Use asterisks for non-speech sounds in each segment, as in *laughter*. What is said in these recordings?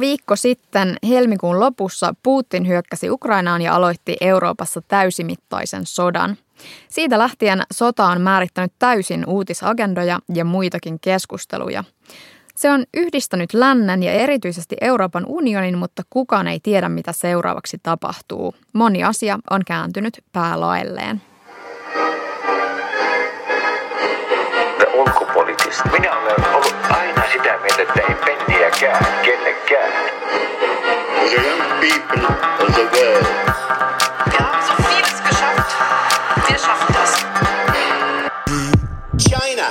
Viikko sitten helmikuun lopussa Putin hyökkäsi Ukrainaan ja aloitti Euroopassa täysimittaisen sodan. Siitä lähtien sota on määrittänyt täysin uutisagendoja ja muitakin keskusteluja. Se on yhdistänyt lännen ja erityisesti Euroopan unionin, mutta kukaan ei tiedä, mitä seuraavaksi tapahtuu. Moni asia on kääntynyt päälaelleen. Ulkopoliittista. Minä olen ollut aina sitä mieltä, että ei penniäkään kellekään. The young people of the world. Wir haben so vieles geschafft. Wir schaffen das. China.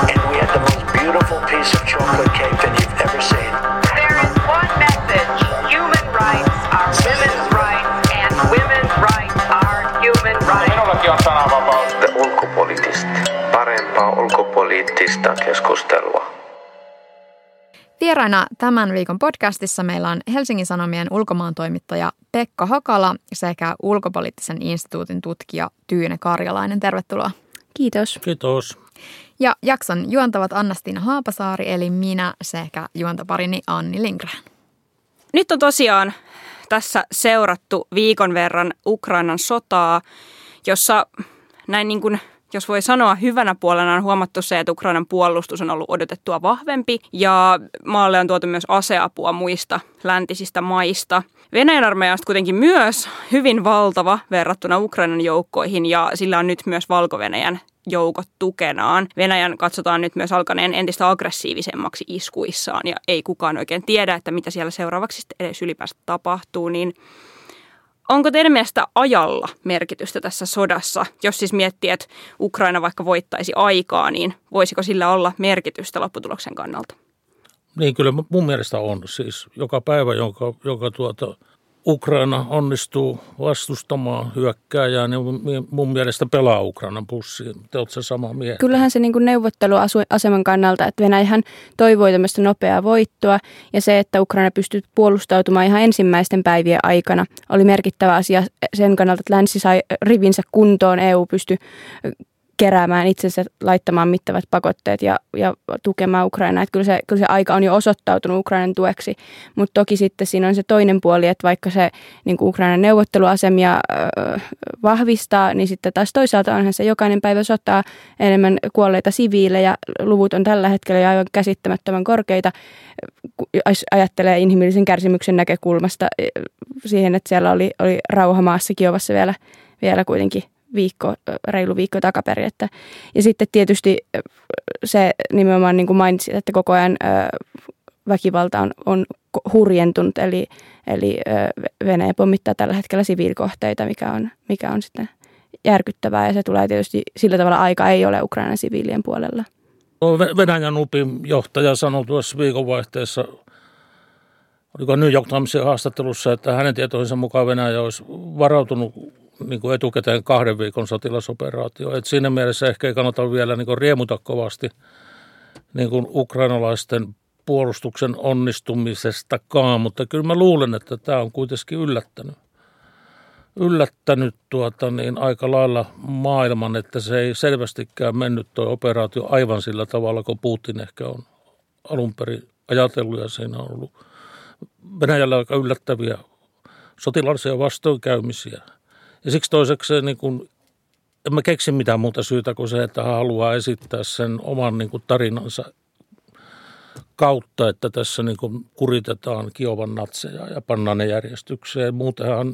And we had the most beautiful piece of chocolate cake that you've ever seen. There is one message. Human rights are women's rights, and women's rights are human rights. Minullakin on sananvapaus. Ulkopoliittista. Parempaa ulkopoliittista keskustelua. Vieraina tämän viikon podcastissa meillä on Helsingin Sanomien ulkomaan toimittaja Pekka Hakala sekä ulkopoliittisen instituutin tutkija Tyyne Karjalainen. Tervetuloa. Kiitos. Kiitos. Ja jakson juontavat Annastiina Haapasaari eli minä sekä juontoparini Anni Lindgren. Nyt on tosiaan tässä seurattu viikon verran Ukrainan sotaa, jossa näin niin kuin jos voi sanoa hyvänä puolena on huomattu se, että Ukrainan puolustus on ollut odotettua vahvempi ja maalle on tuotu myös aseapua muista läntisistä maista. Venäjän armeija on kuitenkin myös hyvin valtava verrattuna Ukrainan joukkoihin ja sillä on nyt myös valko joukot tukenaan. Venäjän katsotaan nyt myös alkaneen entistä aggressiivisemmaksi iskuissaan ja ei kukaan oikein tiedä, että mitä siellä seuraavaksi edes ylipäänsä tapahtuu, niin Onko teidän mielestä ajalla merkitystä tässä sodassa? Jos siis miettii, että Ukraina vaikka voittaisi aikaa, niin voisiko sillä olla merkitystä lopputuloksen kannalta? Niin kyllä mun mielestä on. Siis joka päivä, jonka, joka tuota, Ukraina onnistuu vastustamaan hyökkääjää, niin mun mielestä pelaa Ukrainan pussiin. Te olette samaa mieltä. Kyllähän se niin kuin neuvotteluaseman kannalta, että Venäjähän toivoi tämmöistä nopeaa voittoa ja se, että Ukraina pystyy puolustautumaan ihan ensimmäisten päivien aikana, oli merkittävä asia sen kannalta, että länsi sai rivinsä kuntoon, EU pystyi keräämään itsensä, laittamaan mittavat pakotteet ja, ja tukemaan Ukrainaa. Kyllä, se, kyllä se aika on jo osoittautunut Ukrainan tueksi, mutta toki sitten siinä on se toinen puoli, että vaikka se niin kuin Ukrainan neuvotteluasemia äh, vahvistaa, niin sitten taas toisaalta onhan se jokainen päivä sotaa enemmän kuolleita siviilejä. Luvut on tällä hetkellä jo aivan käsittämättömän korkeita, jos ajattelee inhimillisen kärsimyksen näkökulmasta siihen, että siellä oli, oli rauha maassa Kiovassa vielä, vielä kuitenkin viikko, reilu viikko takaperin. Että, ja sitten tietysti se nimenomaan niin kuin mainitsit, että koko ajan väkivalta on, on hurjentunut, eli, eli Venäjä pommittaa tällä hetkellä siviilikohteita, mikä on, mikä on sitten järkyttävää ja se tulee tietysti sillä tavalla aika ei ole Ukrainan siviilien puolella. Venäjän UPin johtaja sanoi tuossa viikonvaihteessa, oliko New York Timesin haastattelussa, että hänen tietoihinsa mukaan Venäjä olisi varautunut niin kuin etukäteen kahden viikon sotilasoperaatio. Et siinä mielessä ehkä ei kannata vielä niin kuin riemuta kovasti niin kuin ukrainalaisten puolustuksen onnistumisestakaan, mutta kyllä mä luulen, että tämä on kuitenkin yllättänyt, yllättänyt tuota niin aika lailla maailman, että se ei selvästikään mennyt tuo operaatio aivan sillä tavalla, kun Putin ehkä on alun perin ajatellut ja siinä on ollut Venäjällä aika yllättäviä sotilaallisia vastoinkäymisiä – ja siksi toiseksi niin kuin, en mä keksi mitään muuta syytä kuin se, että hän haluaa esittää sen oman niin kuin tarinansa kautta, että tässä niin kuin kuritetaan Kiovan natseja ja pannaan ne järjestykseen. Muutenhan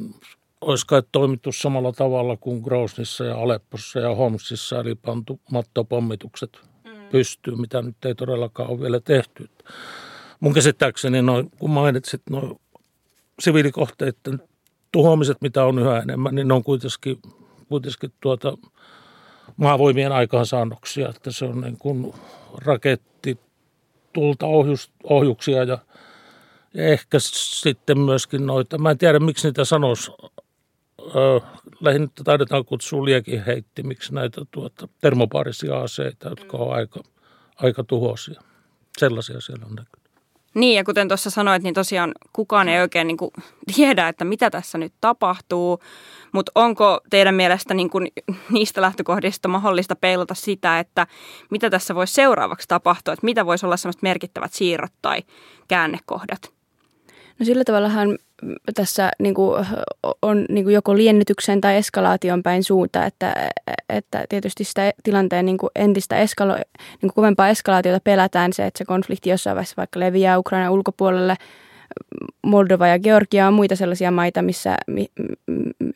olisi kai toimittu samalla tavalla kuin Grosnissa ja Aleppossa ja Homsissa, eli pantu mattopommitukset mm. pystyyn, mitä nyt ei todellakaan ole vielä tehty. Mun käsittääkseni, noin, kun mainitsit noin siviilikohteiden tuhoamiset, mitä on yhä enemmän, niin ne on kuitenkin, kuitenkin tuota maavoimien aikaansaannoksia, että se on niin kuin raketti, tulta ohjus, ohjuksia ja, ja ehkä sitten myöskin noita, mä en tiedä miksi niitä sanoisi, lähinnä taidetaan kutsua heittimiksi näitä tuota, termopaarisia aseita, jotka on aika, aika tuhoisia. Sellaisia siellä on näkynyt. Niin ja kuten tuossa sanoit, niin tosiaan kukaan ei oikein niin kuin tiedä, että mitä tässä nyt tapahtuu. Mutta onko teidän mielestä niin kuin niistä lähtökohdista mahdollista peilata sitä, että mitä tässä voisi seuraavaksi tapahtua? Että mitä voisi olla sellaiset merkittävät siirrot tai käännekohdat? No sillä tavallahan tässä niin kuin, on niin kuin joko liennytyksen tai eskalaation päin suunta, että, että tietysti sitä tilanteen niin kuin entistä eskalo, niin kuin kovempaa eskalaatiota pelätään se, että se konflikti jossain vaiheessa vaikka leviää Ukrainan ulkopuolelle – Moldova ja Georgia on muita sellaisia maita, missä,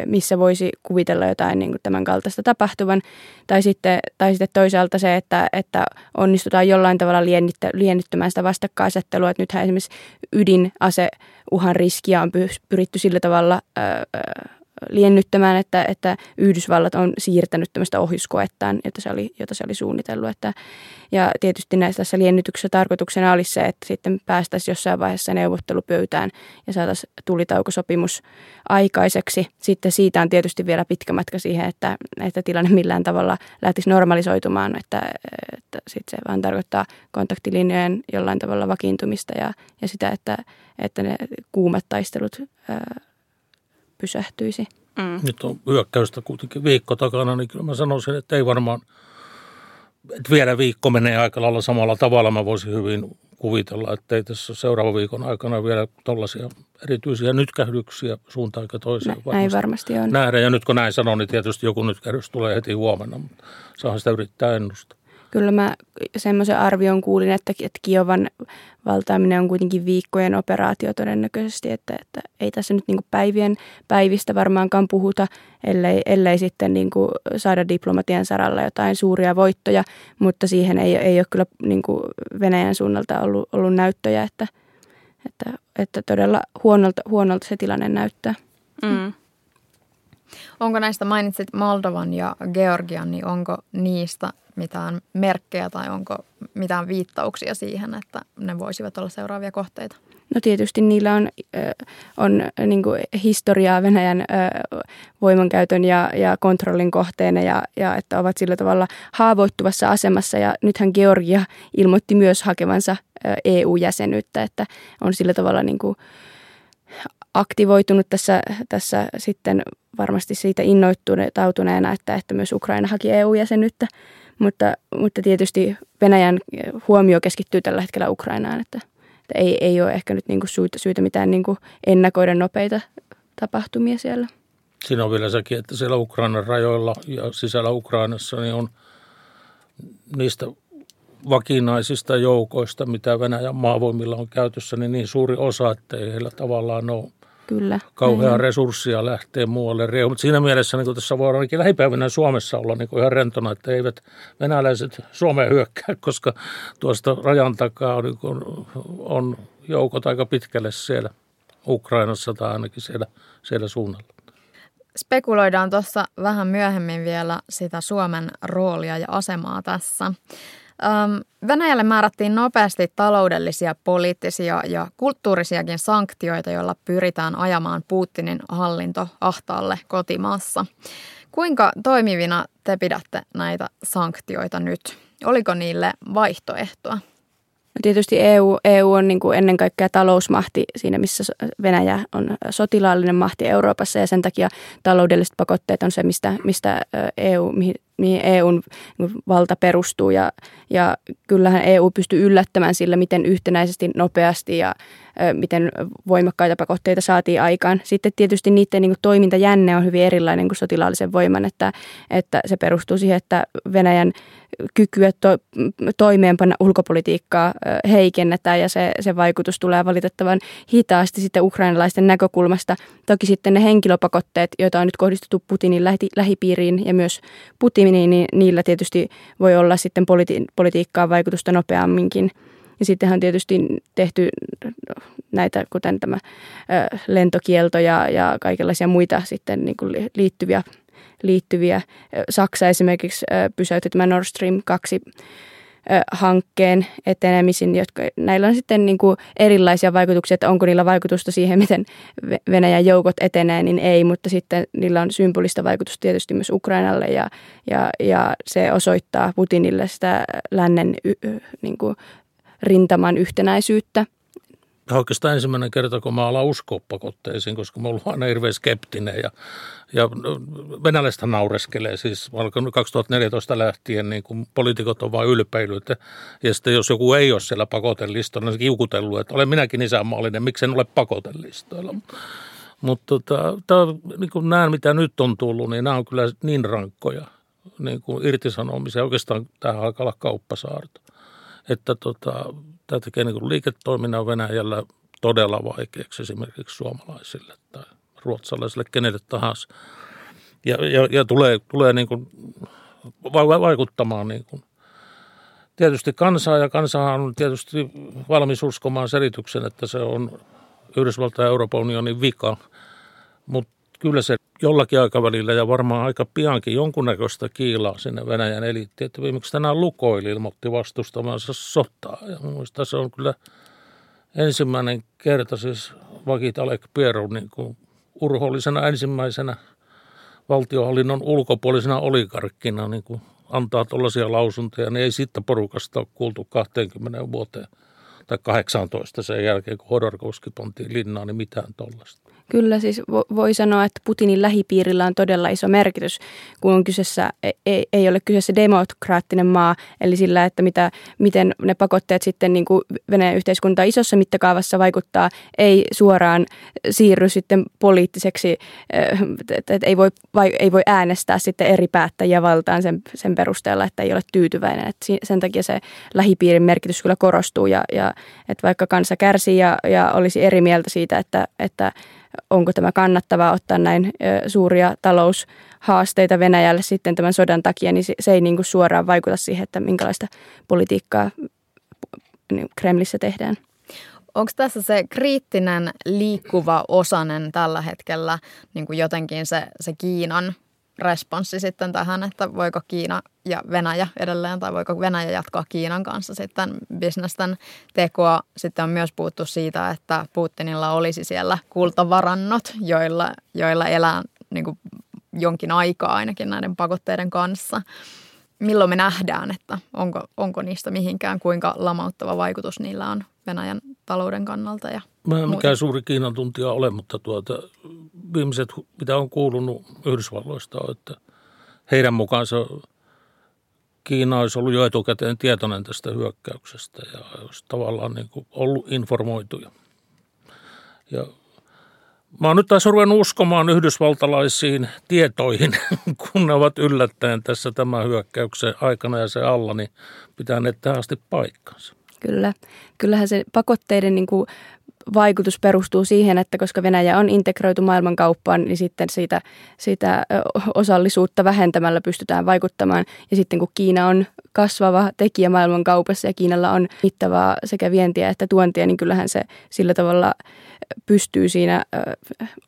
missä voisi kuvitella jotain niin kuin tämän kaltaista tapahtuvan. Tai sitten, tai sitten toisaalta se, että, että onnistutaan jollain tavalla liennyttämään sitä vastakkainasettelua. Että nythän esimerkiksi ydinaseuhan riskiä on pyritty sillä tavalla liennyttämään, että, että Yhdysvallat on siirtänyt tämmöistä ohjuskoettaan, jota se oli, jota se oli suunnitellut. Että, ja tietysti näissä tässä liennytyksessä tarkoituksena olisi se, että sitten päästäisiin jossain vaiheessa neuvottelupöytään ja saataisiin tulitaukosopimus aikaiseksi. Sitten siitä on tietysti vielä pitkä matka siihen, että, että tilanne millään tavalla lähtisi normalisoitumaan, että, että sitten se vaan tarkoittaa kontaktilinjojen jollain tavalla vakiintumista ja, ja sitä, että, että ne kuumat taistelut ää, pysähtyisi. Mm. Nyt on hyökkäystä kuitenkin viikko takana, niin kyllä mä sanoisin, että ei varmaan, että vielä viikko menee aika lailla samalla tavalla. Mä voisin hyvin kuvitella, että ei tässä seuraavan viikon aikana vielä tällaisia erityisiä nytkähdyksiä suuntaan eikä toiseen. Nä, näin varmasti on. Nähdä. Ja nyt kun näin sanon, niin tietysti joku nytkähdys tulee heti huomenna, mutta saahan sitä yrittää ennustaa kyllä mä semmoisen arvion kuulin, että, että Kiovan valtaaminen on kuitenkin viikkojen operaatio todennäköisesti, että, että ei tässä nyt niin päivien päivistä varmaankaan puhuta, ellei, ellei sitten niin saada diplomatian saralla jotain suuria voittoja, mutta siihen ei, ei ole kyllä niin Venäjän suunnalta ollut, ollut näyttöjä, että, että, että todella huonolta, huonolta se tilanne näyttää. Mm. Onko näistä mainitsit Moldovan ja Georgian, niin onko niistä mitään merkkejä tai onko mitään viittauksia siihen, että ne voisivat olla seuraavia kohteita? No tietysti niillä on, on niin historiaa Venäjän voimankäytön ja, ja kontrollin kohteena ja, ja että ovat sillä tavalla haavoittuvassa asemassa. Ja nythän Georgia ilmoitti myös hakevansa EU-jäsenyyttä, että on sillä tavalla niin kuin aktivoitunut tässä, tässä sitten varmasti siitä innoittuneena, että, että myös Ukraina haki EU-jäsenyyttä. Mutta, mutta tietysti Venäjän huomio keskittyy tällä hetkellä Ukrainaan, että, että ei, ei ole ehkä nyt niin syytä, syytä mitään niin ennakoida nopeita tapahtumia siellä. Siinä on vielä sekin, että siellä Ukrainan rajoilla ja sisällä Ukrainassa niin on niistä vakinaisista joukoista, mitä Venäjän maavoimilla on käytössä, niin niin suuri osa, että ei heillä tavallaan ole Kyllä. kauheaa mm. resurssia lähtee muualle. Mutta siinä mielessä niin tässä voi ainakin lähipäivänä Suomessa olla niin ihan rentona, että eivät venäläiset Suomeen hyökkää, *laughs* koska tuosta rajan takaa on, niin on joukot aika pitkälle siellä Ukrainassa tai ainakin siellä, siellä suunnalla. Spekuloidaan tuossa vähän myöhemmin vielä sitä Suomen roolia ja asemaa tässä. Venäjälle määrättiin nopeasti taloudellisia, poliittisia ja kulttuurisiakin sanktioita, joilla pyritään ajamaan Putinin hallinto ahtaalle kotimaassa. Kuinka toimivina te pidätte näitä sanktioita nyt? Oliko niille vaihtoehtoa? No tietysti EU, EU on niin kuin ennen kaikkea talousmahti siinä, missä Venäjä on sotilaallinen mahti Euroopassa ja sen takia taloudelliset pakotteet on se, mistä, mistä EU, mihin mihin EUn valta perustuu. Ja, ja kyllähän EU pystyy yllättämään sillä, miten yhtenäisesti, nopeasti ja ö, miten voimakkaita pakotteita saatiin aikaan. Sitten tietysti niiden niin kuin, toimintajänne on hyvin erilainen kuin sotilaallisen voiman, että, että se perustuu siihen, että Venäjän kykyä to, toimeenpanna ulkopolitiikkaa heikennetään ja se, se vaikutus tulee valitettavan hitaasti sitten ukrainalaisten näkökulmasta. Toki sitten ne henkilöpakotteet, joita on nyt kohdistettu Putinin lähi, lähipiiriin ja myös Putiniin, niin niillä tietysti voi olla sitten politi- politiikkaan vaikutusta nopeamminkin. Ja sittenhän on tietysti tehty näitä, kuten tämä lentokielto ja, ja kaikenlaisia muita sitten niin kuin liittyviä liittyviä. Saksa esimerkiksi pysäytti tämän Nord Stream 2 hankkeen etenemisin, jotka näillä on sitten niin kuin erilaisia vaikutuksia, että onko niillä vaikutusta siihen, miten Venäjän joukot etenee, niin ei, mutta sitten niillä on symbolista vaikutusta tietysti myös Ukrainalle ja, ja, ja se osoittaa Putinille sitä lännen niin kuin rintaman yhtenäisyyttä Tämä on oikeastaan ensimmäinen kerta, kun mä alan uskoa pakotteisiin, koska mä oon aina hirveän skeptinen ja, ja venäläistä naureskelee siis alkanut 2014 lähtien, niin kun poliitikot on vain ylpeilyt ja sitten jos joku ei ole siellä pakotelistoilla, niin se kiukutellut, että olen minäkin isänmaallinen, miksi en ole pakotelistoilla. Mutta tota, niin kuin näen, mitä nyt on tullut, niin nämä on kyllä niin rankkoja niin kuin irtisanomisia. Oikeastaan tähän alkaa olla kauppasaarto. Että tota, tämä tekee niin liiketoiminnan Venäjällä todella vaikeaksi esimerkiksi suomalaisille tai ruotsalaisille, kenelle tahansa. Ja, ja, ja tulee, tulee niin kuin vaikuttamaan niin kuin tietysti kansaa ja kansahan on tietysti valmis uskomaan selityksen, että se on Yhdysvaltain ja Euroopan unionin vika. Mutta kyllä se jollakin aikavälillä ja varmaan aika piankin jonkunnäköistä kiilaa sinne Venäjän eliittiin. Että viimeksi tänään Lukoil ilmoitti vastustamansa sotaa. Ja muista se on kyllä ensimmäinen kerta siis Vakit Alek Pieru niin kuin urhollisena ensimmäisenä valtiohallinnon ulkopuolisena oligarkkina niin kuin antaa tuollaisia lausuntoja, niin ei siitä porukasta ole kuultu 20 vuoteen tai 18 sen jälkeen, kun Hodorkovski pantiin linnaan, niin mitään tuollaista. Kyllä, siis voi sanoa, että Putinin lähipiirillä on todella iso merkitys, kun on kyseessä, ei, ei ole kyseessä demokraattinen maa, eli sillä, että mitä, miten ne pakotteet sitten niin kuin Venäjän yhteiskuntaa isossa mittakaavassa vaikuttaa, ei suoraan siirry sitten poliittiseksi, että ei voi, vai, ei voi äänestää sitten eri päättäjiä valtaan sen, sen perusteella, että ei ole tyytyväinen. Että sen takia se lähipiirin merkitys kyllä korostuu ja, ja että vaikka kansa kärsii ja, ja olisi eri mieltä siitä, että, että onko tämä kannattavaa ottaa näin suuria taloushaasteita Venäjälle sitten tämän sodan takia, niin se ei niin kuin suoraan vaikuta siihen, että minkälaista politiikkaa niin Kremlissä tehdään. Onko tässä se kriittinen liikkuva osanen tällä hetkellä niin kuin jotenkin se, se Kiinan responssi sitten tähän, että voiko Kiina ja Venäjä edelleen tai voiko Venäjä jatkaa Kiinan kanssa sitten bisnesten tekoa. Sitten on myös puhuttu siitä, että Putinilla olisi siellä kultavarannot, joilla, joilla elää niin kuin jonkin aikaa ainakin näiden pakotteiden kanssa. Milloin me nähdään, että onko, onko niistä mihinkään, kuinka lamauttava vaikutus niillä on Venäjän talouden kannalta ja Mä en mikään suuri Kiinan tuntija ole, mutta tuota, viimeiset, mitä on kuulunut Yhdysvalloista, on, että heidän mukaansa Kiina olisi ollut jo etukäteen tietoinen tästä hyökkäyksestä ja olisi tavallaan niin kuin ollut informoituja. Ja mä oon nyt taas ruvennut uskomaan yhdysvaltalaisiin tietoihin, *laughs* kun ne ovat yllättäen tässä tämän hyökkäyksen aikana ja se alla, niin pitää ne tähän asti paikkansa. Kyllä. Kyllähän se pakotteiden niin kuin vaikutus perustuu siihen, että koska Venäjä on integroitu maailmankauppaan, niin sitten siitä, siitä osallisuutta vähentämällä pystytään vaikuttamaan. Ja sitten kun Kiina on kasvava tekijä maailmankaupassa ja Kiinalla on mittavaa sekä vientiä että tuontia, niin kyllähän se sillä tavalla pystyy siinä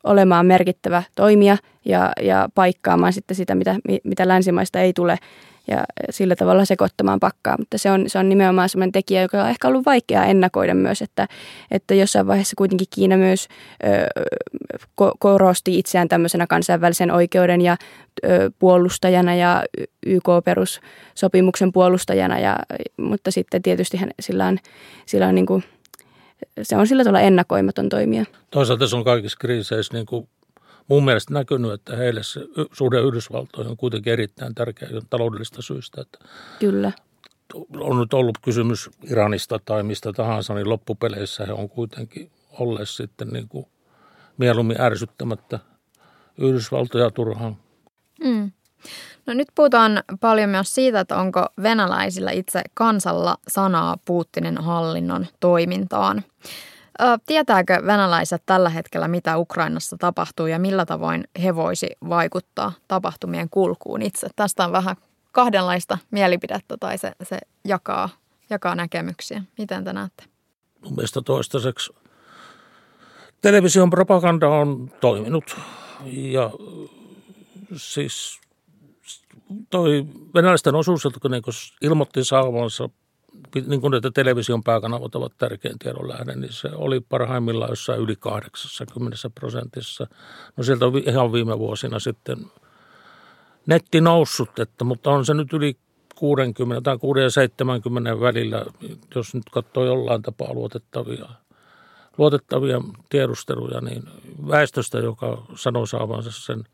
olemaan merkittävä toimija ja, ja paikkaamaan sitten sitä, mitä, mitä länsimaista ei tule ja sillä tavalla sekoittamaan pakkaa. Mutta se on, se on nimenomaan sellainen tekijä, joka on ehkä ollut vaikea ennakoida myös, että, että jossain vaiheessa kuitenkin Kiina myös ö, korosti itseään tämmöisenä kansainvälisen oikeuden ja ö, puolustajana ja YK-perussopimuksen puolustajana, ja, mutta sitten tietysti hän, sillä on, sillä on niin kuin, se on sillä tavalla ennakoimaton toimija. Toisaalta se on kaikissa kriiseissä niin kuin mun mielestä näkynyt, että heille se suhde Yhdysvaltoihin on kuitenkin erittäin tärkeä taloudellista syistä. Että Kyllä. On nyt ollut kysymys Iranista tai mistä tahansa, niin loppupeleissä he on kuitenkin olleet sitten niin kuin mieluummin ärsyttämättä Yhdysvaltoja turhaan. Mm. No nyt puhutaan paljon myös siitä, että onko venäläisillä itse kansalla sanaa Putinin hallinnon toimintaan. Tietääkö venäläiset tällä hetkellä, mitä Ukrainassa tapahtuu ja millä tavoin he voisi vaikuttaa tapahtumien kulkuun itse? Tästä on vähän kahdenlaista mielipidettä tai se, se jakaa, jakaa näkemyksiä. Miten te näette? Mun mielestä toistaiseksi television propaganda on toiminut ja siis toi venäläisten osuus, jotka niin ilmoitti saavansa niin kuin että television pääkanavat ovat tärkein tiedon lähde, niin se oli parhaimmillaan jossain yli 80 prosentissa. No sieltä on ihan viime vuosina sitten netti noussut, että, mutta on se nyt yli 60 tai 60 ja 70 välillä, jos nyt katsoo jollain tapaa luotettavia luotettavia tiedusteluja niin väestöstä, joka sanoo saavansa sen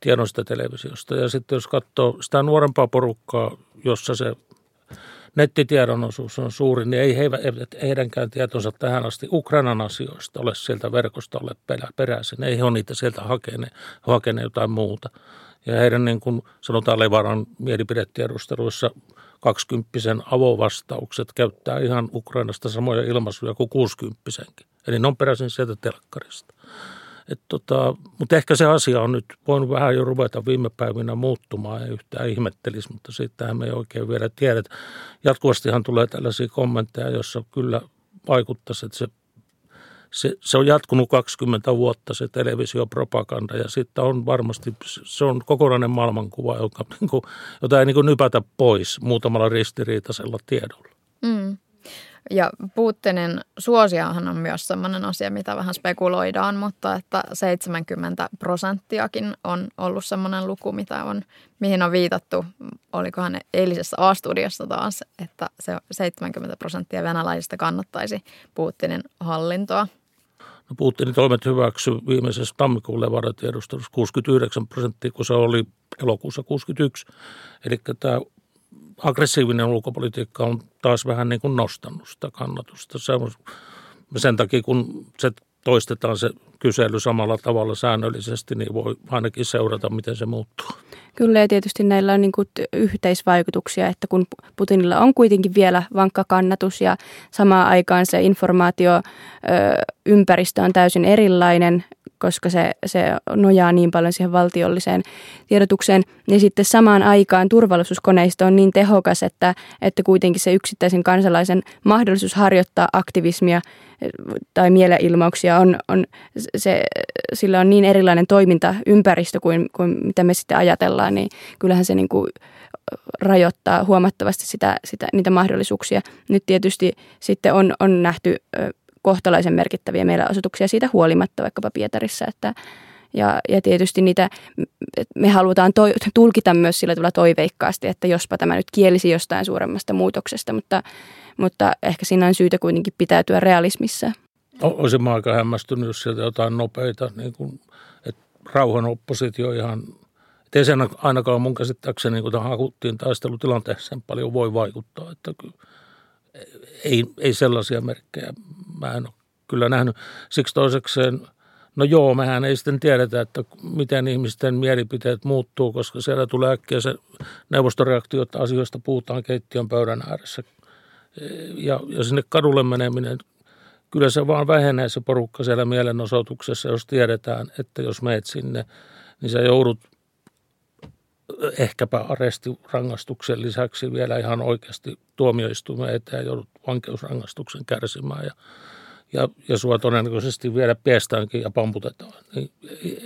tiedon sitä televisiosta. Ja sitten jos katsoo sitä nuorempaa porukkaa, jossa se nettitiedon osuus on suuri, niin ei he, heidänkään tietonsa tähän asti Ukrainan asioista ole sieltä verkosta ole peräisin. Ei he ole niitä sieltä hakeneet, hakeneet jotain muuta. Ja heidän niin kuin sanotaan Levaran mielipidetiedusteluissa 20 avovastaukset käyttää ihan Ukrainasta samoja ilmaisuja kuin 60 Eli ne on peräisin sieltä telkkarista. Et tota, mutta ehkä se asia on nyt voinut vähän jo ruveta viime päivinä muuttumaan, ei yhtään ihmettelisi, mutta siitähän me ei oikein vielä tiedä. Jatkuvastihan tulee tällaisia kommentteja, joissa kyllä vaikuttaisi, että se, se, se on jatkunut 20 vuotta se televisiopropaganda ja sitten on varmasti, se on kokonainen maailmankuva, joka, niin kuin, jota ei niin nypätä pois muutamalla ristiriitaisella tiedolla. Mm. Ja Putinin suosiahan on myös sellainen asia, mitä vähän spekuloidaan, mutta että 70 prosenttiakin on ollut sellainen luku, mitä on, mihin on viitattu, olikohan eilisessä A-studiossa taas, että se 70 prosenttia venäläisistä kannattaisi Putinin hallintoa. No Putinin toimet hyväksy viimeisessä tammikuun levaratiedustelussa 69 prosenttia, kun se oli elokuussa 61. Eli tämä aggressiivinen ulkopolitiikka on taas vähän niin kuin nostanut sitä kannatusta. Se on sen takia, kun se toistetaan se kysely samalla tavalla säännöllisesti, niin voi ainakin seurata, miten se muuttuu. Kyllä ja tietysti näillä on niin kuin yhteisvaikutuksia, että kun Putinilla on kuitenkin vielä vankka kannatus ja samaan aikaan se informaatioympäristö on täysin erilainen, koska se, se nojaa niin paljon siihen valtiolliseen tiedotukseen. Ja sitten samaan aikaan turvallisuuskoneisto on niin tehokas, että, että kuitenkin se yksittäisen kansalaisen mahdollisuus harjoittaa aktivismia eh, tai mielenilmauksia on, on se, sillä on niin erilainen toimintaympäristö kuin, kuin mitä me sitten ajatellaan, niin kyllähän se niin kuin rajoittaa huomattavasti sitä, sitä, niitä mahdollisuuksia. Nyt tietysti sitten on, on nähty kohtalaisen merkittäviä mielenosoituksia siitä huolimatta vaikkapa Pietarissa, että ja, ja tietysti niitä me halutaan toi, tulkita myös sillä tavalla toiveikkaasti, että jospa tämä nyt kielisi jostain suuremmasta muutoksesta, mutta, mutta ehkä siinä on syytä kuitenkin pitäytyä realismissa. Olisin mä aika hämmästynyt, jos sieltä jotain nopeita, niin kuin, että rauhan oppositio ihan, ei sen ainakaan mun käsittääkseni, kun tähän akuttiin taistelutilanteeseen paljon voi vaikuttaa, että kyllä ei, ei sellaisia merkkejä mä en ole kyllä nähnyt. Siksi toisekseen, no joo, mehän ei sitten tiedetä, että miten ihmisten mielipiteet muuttuu, koska siellä tulee äkkiä se neuvostoreaktio, että asioista puhutaan keittiön pöydän ääressä. Ja, ja sinne kadulle meneminen, kyllä se vaan vähenee se porukka siellä mielenosoituksessa, jos tiedetään, että jos meet sinne, niin sä joudut ehkäpä arestirangastuksen lisäksi vielä ihan oikeasti tuomioistuimeen eteen joudut vankeusrangaistuksen kärsimään ja, ja, ja sua todennäköisesti vielä piestäänkin ja pamputetaan. Niin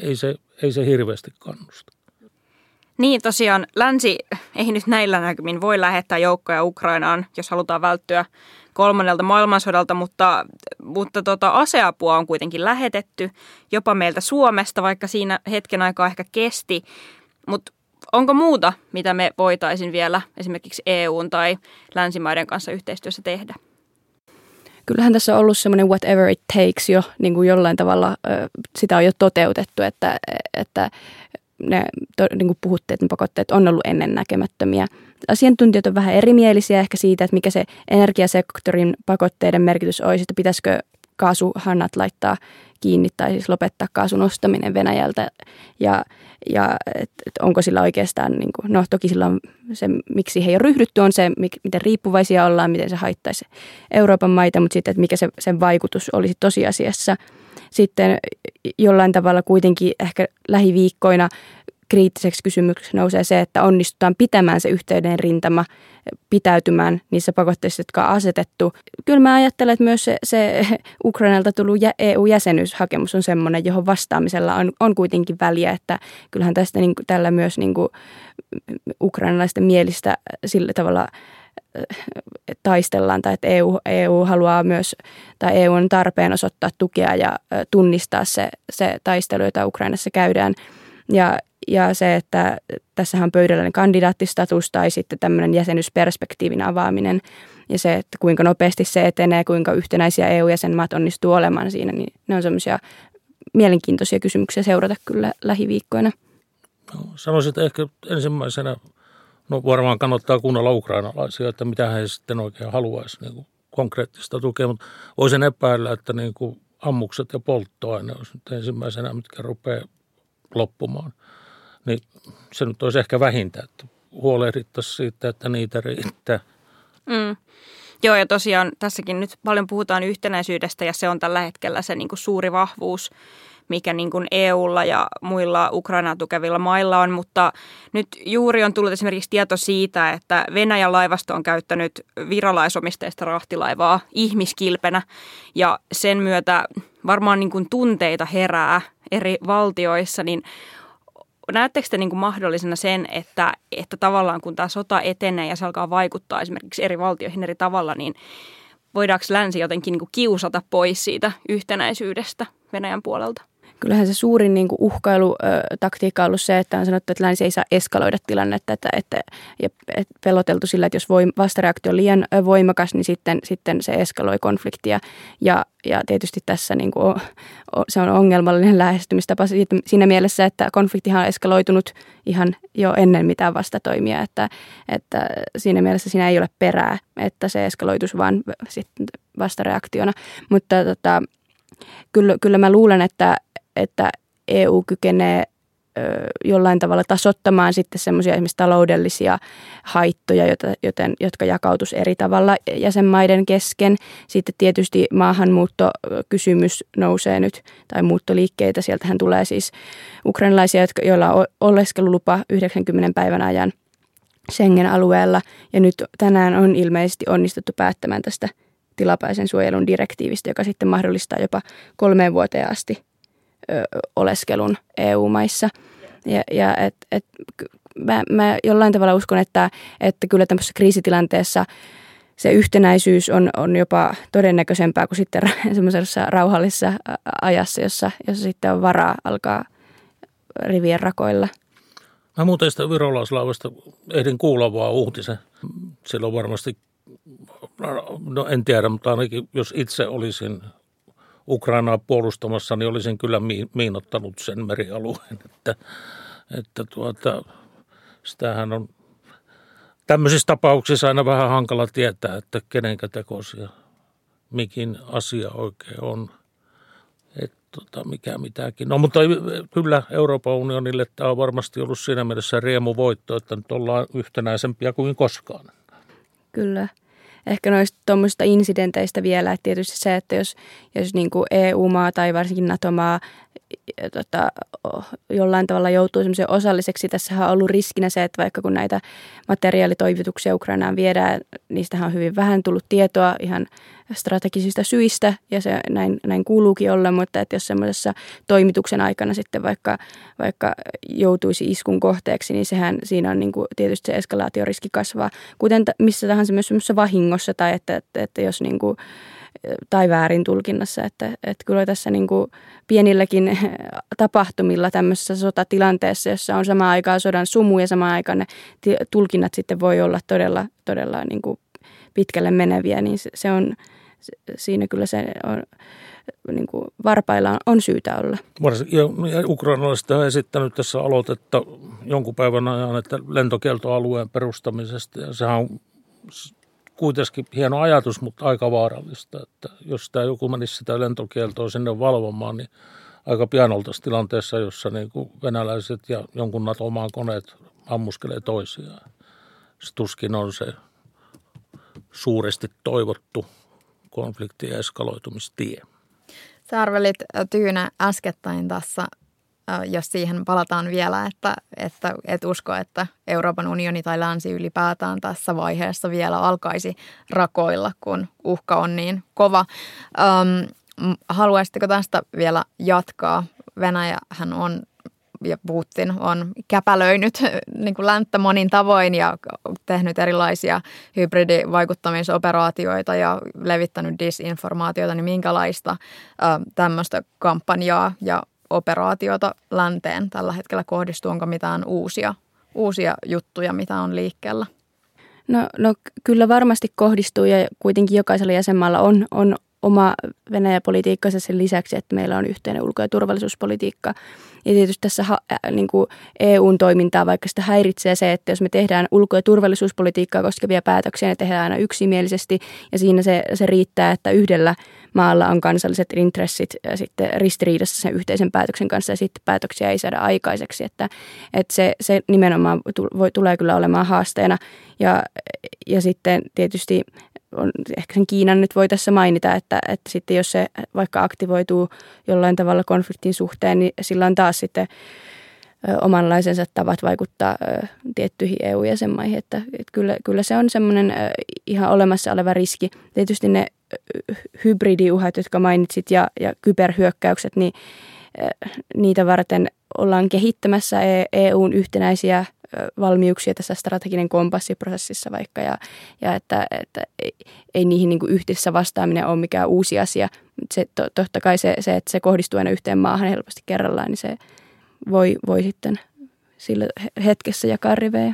ei, se, ei se hirveästi kannusta. Niin tosiaan länsi ei nyt näillä näkymin voi lähettää joukkoja Ukrainaan, jos halutaan välttyä kolmannelta maailmansodalta, mutta, mutta tota, aseapua on kuitenkin lähetetty jopa meiltä Suomesta, vaikka siinä hetken aikaa ehkä kesti. Mutta onko muuta, mitä me voitaisiin vielä esimerkiksi EUn tai länsimaiden kanssa yhteistyössä tehdä? Kyllähän tässä on ollut semmoinen whatever it takes jo niin kuin jollain tavalla, sitä on jo toteutettu, että, että ne, niin kuin puhutte, että ne pakotteet on ollut ennennäkemättömiä. Asiantuntijat on vähän erimielisiä ehkä siitä, että mikä se energiasektorin pakotteiden merkitys olisi, että pitäisikö kaasuhannat laittaa kiinni tai siis lopettaa kaasun ostaminen Venäjältä ja, ja et, et onko sillä oikeastaan, niin kuin, no toki sillä on se, miksi he ei ole ryhdytty, on se, miten riippuvaisia ollaan, miten se haittaisi Euroopan maita, mutta sitten, että mikä se, sen vaikutus olisi tosiasiassa. Sitten jollain tavalla kuitenkin ehkä lähiviikkoina kriittiseksi kysymykseksi nousee se, että onnistutaan pitämään se yhteyden rintama, pitäytymään niissä pakotteissa, jotka on asetettu. Kyllä mä ajattelen, että myös se, se *laughs* Ukrainalta tullut EU-jäsenyyshakemus on sellainen, johon vastaamisella on, on kuitenkin väliä, että kyllähän tästä niin, tällä myös niin kuin, ukrainalaisten mielistä sillä tavalla taistellaan tai että EU, EU haluaa myös tai EU on tarpeen osoittaa tukea ja tunnistaa se, se taistelu, jota Ukrainassa käydään. Ja, ja se, että tässähän on pöydällä kandidaattistatus tai sitten tämmöinen jäsenyysperspektiivin avaaminen ja se, että kuinka nopeasti se etenee, kuinka yhtenäisiä EU-jäsenmaat onnistuu olemaan siinä, niin ne on semmoisia mielenkiintoisia kysymyksiä seurata kyllä lähiviikkoina. No, sanoisin, että ehkä ensimmäisenä, no varmaan kannattaa kuunnella ukrainalaisia, että mitä he sitten oikein haluaisi niin kuin konkreettista tukea, mutta voisin epäillä, että niin kuin ammukset ja polttoaine nyt ensimmäisenä, mitkä rupeaa loppumaan. Niin se nyt olisi ehkä vähintä, että huolehdittaisiin siitä, että niitä riittää. Mm. Joo, ja tosiaan tässäkin nyt paljon puhutaan yhtenäisyydestä ja se on tällä hetkellä se niin kuin suuri vahvuus, mikä niin kuin EUlla ja muilla Ukrainaa tukevilla mailla on, mutta nyt juuri on tullut esimerkiksi tieto siitä, että Venäjän laivasto on käyttänyt viralaisomisteista rahtilaivaa ihmiskilpenä ja sen myötä varmaan niin kuin tunteita herää eri valtioissa, niin näettekö te niin kuin mahdollisena sen, että, että tavallaan kun tämä sota etenee ja se alkaa vaikuttaa esimerkiksi eri valtioihin eri tavalla, niin voidaanko länsi jotenkin niin kuin kiusata pois siitä yhtenäisyydestä Venäjän puolelta? Kyllähän se suurin niin kuin uhkailutaktiikka on ollut se, että on sanottu, että länsi ei saa eskaloida tilannetta että, että, ja peloteltu sillä, että jos voim, vastareaktio on liian voimakas, niin sitten, sitten se eskaloi konfliktia. Ja, ja tietysti tässä niin kuin, se on ongelmallinen lähestymistapa siinä mielessä, että konfliktihan on eskaloitunut ihan jo ennen mitään vastatoimia, että, että siinä mielessä siinä ei ole perää, että se eskaloitus vaan sitten vastareaktiona. Mutta tota, kyllä, kyllä mä luulen, että, että EU kykenee jollain tavalla tasottamaan sitten semmoisia esimerkiksi taloudellisia haittoja, joten, jotka jakautus eri tavalla jäsenmaiden kesken. Sitten tietysti maahanmuuttokysymys nousee nyt, tai muuttoliikkeitä. Sieltähän tulee siis ukrainalaisia, joilla on oleskelulupa 90 päivän ajan Schengen-alueella. Ja nyt tänään on ilmeisesti onnistuttu päättämään tästä tilapäisen suojelun direktiivistä, joka sitten mahdollistaa jopa kolmeen vuoteen asti oleskelun EU-maissa. Ja, ja et, et, mä, mä jollain tavalla uskon, että, että kyllä tämmöisessä kriisitilanteessa se yhtenäisyys on, on jopa todennäköisempää kuin sitten semmoisessa rauhallisessa ajassa, jossa, jossa sitten on varaa alkaa rivien rakoilla. Mä muuten sitä virolaislaivasta ehdin kuulla vaan uutisen. Silloin varmasti, no en tiedä, mutta ainakin jos itse olisin Ukrainaa puolustamassa, niin olisin kyllä miinottanut sen merialueen. Että, että tuota, sitähän on tämmöisissä tapauksissa aina vähän hankala tietää, että kenenkä tekosia mikin asia oikein on. Että tota, mikä mitäkin. No mutta kyllä Euroopan unionille tämä on varmasti ollut siinä mielessä riemuvoitto, että nyt ollaan yhtenäisempiä kuin koskaan. Kyllä ehkä noista tuommoisista incidenteistä vielä, että tietysti se, että jos, jos niin kuin EU-maa tai varsinkin NATO-maa tota, jollain tavalla joutuu semmoisen osalliseksi. Tässähän on ollut riskinä se, että vaikka kun näitä materiaalitoivituksia Ukrainaan viedään, niistähän on hyvin vähän tullut tietoa ihan strategisista syistä ja se näin, näin kuuluukin olla, mutta että jos semmoisessa toimituksen aikana sitten vaikka, vaikka joutuisi iskun kohteeksi, niin sehän siinä on niin kuin tietysti se eskalaatioriski kasvaa, kuten missä tahansa myös semmoisessa vahingossa tai että, että, että jos niin kuin, tai väärin tulkinnassa. Että, että kyllä tässä niin kuin pienilläkin tapahtumilla tämmöisessä sotatilanteessa, jossa on samaan aikaan sodan sumu ja samaan aikaan ne tulkinnat sitten voi olla todella, todella niin kuin pitkälle meneviä, niin se, se on, siinä kyllä se on, niin kuin varpailla on syytä olla. Ukrainalaiset on esittänyt tässä aloitetta jonkun päivän ajan, että lentokieltoalueen perustamisesta, ja sehän on kuitenkin hieno ajatus, mutta aika vaarallista. Että jos tämä joku menisi sitä lentokieltoa sinne valvomaan, niin aika pian oltaisiin tilanteessa, jossa niin kuin venäläiset ja jonkun NATO-maan koneet ammuskelee toisiaan. Se tuskin on se suuresti toivottu konfliktien eskaloitumistie. Sä arvelit Tyynä äskettäin tässä jos siihen palataan vielä, että, että et usko, että Euroopan unioni tai länsi ylipäätään tässä vaiheessa vielä alkaisi rakoilla, kun uhka on niin kova. Ähm, haluaisitteko tästä vielä jatkaa? Venäjähän on ja Putin on käpälöinyt niin kuin länttä monin tavoin ja tehnyt erilaisia hybridivaikuttamisoperaatioita ja levittänyt disinformaatiota, niin minkälaista tämmöistä kampanjaa ja operaatiota länteen tällä hetkellä kohdistuu? Onko mitään uusia, uusia juttuja, mitä on liikkeellä? No, no kyllä varmasti kohdistuu ja kuitenkin jokaisella jäsenmaalla on, on oma Venäjä-politiikkansa sen lisäksi, että meillä on yhteinen ulko- ja turvallisuuspolitiikka. Ja tietysti tässä ha, äh, niin kuin EUn toimintaa, vaikka sitä häiritsee se, että jos me tehdään ulko- ja turvallisuuspolitiikkaa koskevia päätöksiä, ne tehdään aina yksimielisesti ja siinä se, se riittää, että yhdellä maalla on kansalliset intressit ja sitten ristiriidassa sen yhteisen päätöksen kanssa ja sitten päätöksiä ei saada aikaiseksi. Että, että se, se nimenomaan voi, tulee kyllä olemaan haasteena ja, ja sitten tietysti on, ehkä sen Kiinan nyt voi tässä mainita, että, että sitten jos se vaikka aktivoituu jollain tavalla konfliktin suhteen, niin sillä on taas sitten omanlaisensa tavat vaikuttaa tiettyihin EU-jäsenmaihin. Että, että kyllä, kyllä se on semmoinen ihan olemassa oleva riski. Tietysti ne hybridiuhat, jotka mainitsit, ja, ja kyberhyökkäykset, niin niitä varten ollaan kehittämässä EUn e yhtenäisiä valmiuksia tässä strateginen kompassiprosessissa vaikka ja, ja että, että ei, ei niihin niin yhdessä vastaaminen ole mikään uusi asia. Se, to, totta kai se, se, että se kohdistuu aina yhteen maahan helposti kerrallaan, niin se voi, voi sitten sillä hetkessä jakaa rivejä.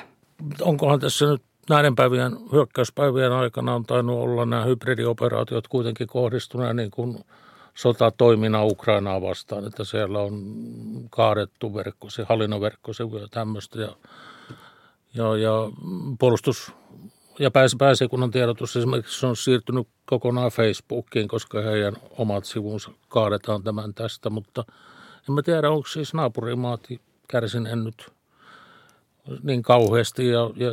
Onkohan tässä nyt näiden päivien hyökkäyspäivien aikana on tainnut olla nämä hybridioperaatiot kuitenkin kohdistuneet niin kuin sotatoimina Ukrainaa vastaan, että siellä on kaadettu verkkosi, hallinnon verkkosivuja ja tämmöistä ja ja, ja puolustus ja pääs, pääsekunnan tiedotus esimerkiksi on siirtynyt kokonaan Facebookiin, koska heidän omat sivunsa kaadetaan tämän tästä, mutta en mä tiedä, onko siis naapurimaat kärsin nyt niin kauheasti ja, ja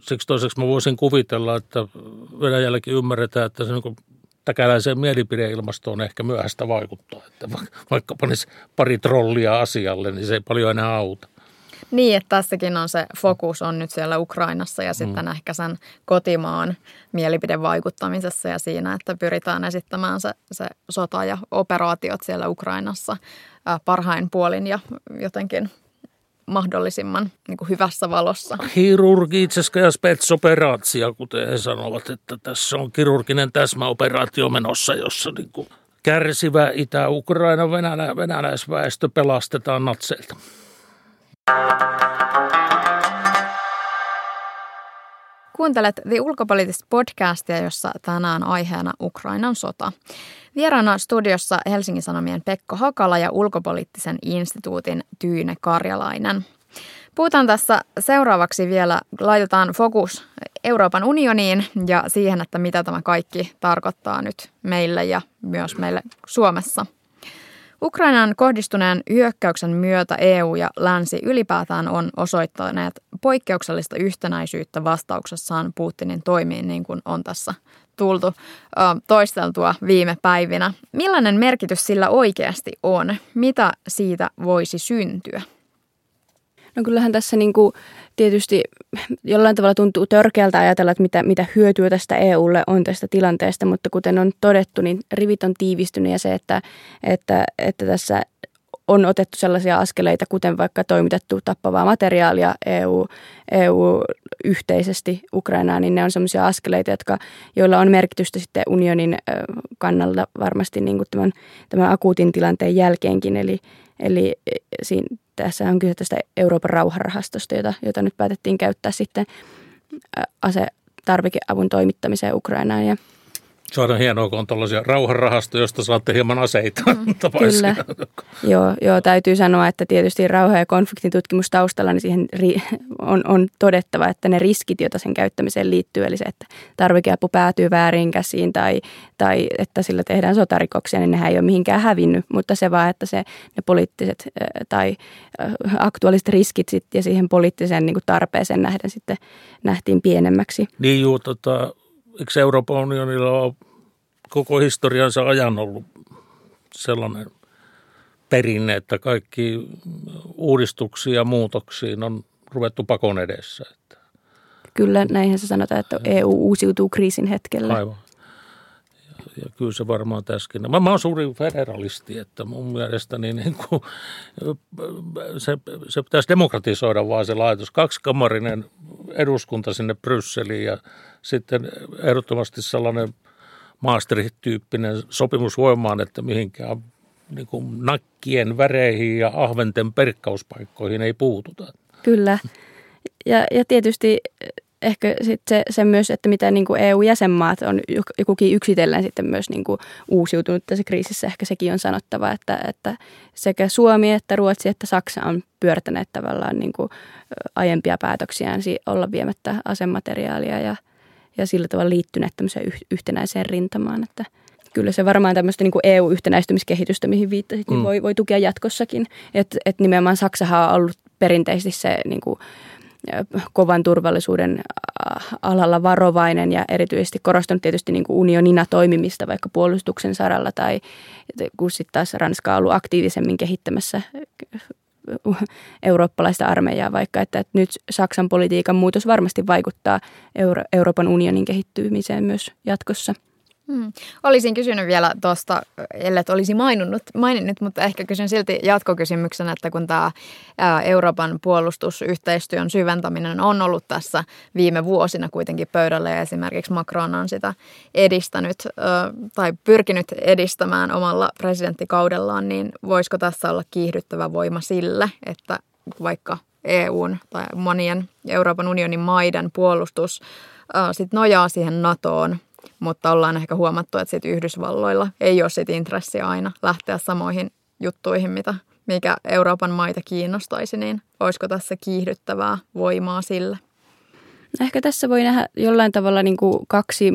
siksi toiseksi mä voisin kuvitella, että Venäjälläkin ymmärretään, että se niin täkäläiseen mielipideilmastoon ehkä myöhäistä vaikuttaa. Että vaikka panisi pari trollia asialle, niin se ei paljon enää auta. Niin, että tässäkin on se fokus on nyt siellä Ukrainassa ja sitten mm. ehkä sen kotimaan mielipidevaikuttamisessa ja siinä, että pyritään esittämään se, se sota ja operaatiot siellä Ukrainassa parhain puolin ja jotenkin mahdollisimman niin kuin hyvässä valossa. Kirurgitseska ja spetsoperaatio, kuten he sanovat, että tässä on kirurginen täsmäoperaatio menossa, jossa niin kuin kärsivä Itä-Ukraina venälä, venäläisväestö pelastetaan natseilta. Kuuntelet The Ulkopoliittista podcastia, jossa tänään aiheena Ukrainan sota. Vieraana studiossa Helsingin Sanomien Pekko Hakala ja Ulkopoliittisen instituutin Tyyne Karjalainen. Puhutaan tässä seuraavaksi vielä, laitetaan fokus Euroopan unioniin ja siihen, että mitä tämä kaikki tarkoittaa nyt meille ja myös meille Suomessa – Ukrainan kohdistuneen hyökkäyksen myötä EU ja länsi ylipäätään on osoittaneet poikkeuksellista yhtenäisyyttä vastauksessaan Putinin toimiin, niin kuin on tässä tultu toisteltua viime päivinä. Millainen merkitys sillä oikeasti on? Mitä siitä voisi syntyä? No kyllähän tässä niin kuin tietysti jollain tavalla tuntuu törkeältä ajatella, että mitä, mitä hyötyä tästä EUlle on tästä tilanteesta, mutta kuten on todettu, niin rivit on tiivistynyt ja se, että, että, että tässä on otettu sellaisia askeleita, kuten vaikka toimitettu tappavaa materiaalia EU, EU yhteisesti Ukrainaan, niin ne on sellaisia askeleita, jotka, joilla on merkitystä sitten unionin kannalta varmasti niin kuin tämän, tämän akuutin tilanteen jälkeenkin. Eli, eli siinä, tässä on kyse tästä Euroopan rauharahastosta, jota, jota nyt päätettiin käyttää sitten ase tarvikeavun toimittamiseen Ukrainaan. Ja se on hienoa, kun on tuollaisia rauhanrahastoja, josta saatte hieman aseita. Mm, *laughs* kyllä. joo, joo, täytyy sanoa, että tietysti rauha- ja konfliktin tutkimus taustalla, niin siihen on, on todettava, että ne riskit, joita sen käyttämiseen liittyy, eli se, että tarvikeapu päätyy väärin käsiin tai, tai että sillä tehdään sotarikoksia, niin nehän ei ole mihinkään hävinnyt, mutta se vaan, että se, ne poliittiset tai aktuaaliset riskit sit, ja siihen poliittiseen niin tarpeeseen nähden sitten nähtiin pienemmäksi. Niin juu, tota, eikö Euroopan unionilla ole koko historiansa ajan ollut sellainen perinne, että kaikki uudistuksia ja muutoksiin on ruvettu pakon edessä. Kyllä, näinhän se sanotaan, että EU uusiutuu kriisin hetkellä. Aivan. Ja, kyllä se varmaan tässäkin. Mä, mä oon suuri federalisti, että mun mielestäni niin kuin, se, se pitäisi demokratisoida vaan se laitos. Kaksikamarinen eduskunta sinne Brysseliin ja sitten ehdottomasti sellainen Maastricht-tyyppinen sopimus voimaan, että mihinkään niin kuin nakkien väreihin ja ahventen perkkauspaikkoihin ei puututa. Kyllä. Ja, ja tietysti ehkä sit se, se myös, että mitä niin kuin EU-jäsenmaat on jokukin yksitellen sitten myös niin kuin uusiutunut tässä kriisissä. Ehkä sekin on sanottava, että, että sekä Suomi että Ruotsi että Saksa on pyörtäneet tavallaan niin kuin aiempia päätöksiään olla viemättä asemateriaalia ja, ja sillä tavalla liittyneet tämmöiseen yhtenäiseen rintamaan, että kyllä se varmaan tämmöistä niin EU-yhtenäistymiskehitystä, mihin viittasit, niin mm. voi, voi tukea jatkossakin. Että et nimenomaan Saksahan on ollut perinteisesti se niin kuin, kovan turvallisuuden alalla varovainen ja erityisesti korostanut tietysti niin kuin unionina toimimista vaikka puolustuksen saralla tai kun sitten taas Ranska on ollut aktiivisemmin kehittämässä eurooppalaista armeijaa, vaikka että, että nyt Saksan politiikan muutos varmasti vaikuttaa Euro- Euroopan unionin kehittymiseen myös jatkossa. Hmm. Olisin kysynyt vielä tuosta, ellei olisi maininnut, maininnut, mutta ehkä kysyn silti jatkokysymyksen, että kun tämä Euroopan puolustusyhteistyön syventäminen on ollut tässä viime vuosina kuitenkin pöydällä ja esimerkiksi Macron on sitä edistänyt tai pyrkinyt edistämään omalla presidenttikaudellaan, niin voisiko tässä olla kiihdyttävä voima sille, että vaikka EUn tai monien Euroopan unionin maiden puolustus sit nojaa siihen NATOon mutta ollaan ehkä huomattu, että sit Yhdysvalloilla ei ole sit intressi aina lähteä samoihin juttuihin, mitä, mikä Euroopan maita kiinnostaisi, niin olisiko tässä kiihdyttävää voimaa sille? Ehkä tässä voi nähdä jollain tavalla niin kuin kaksi,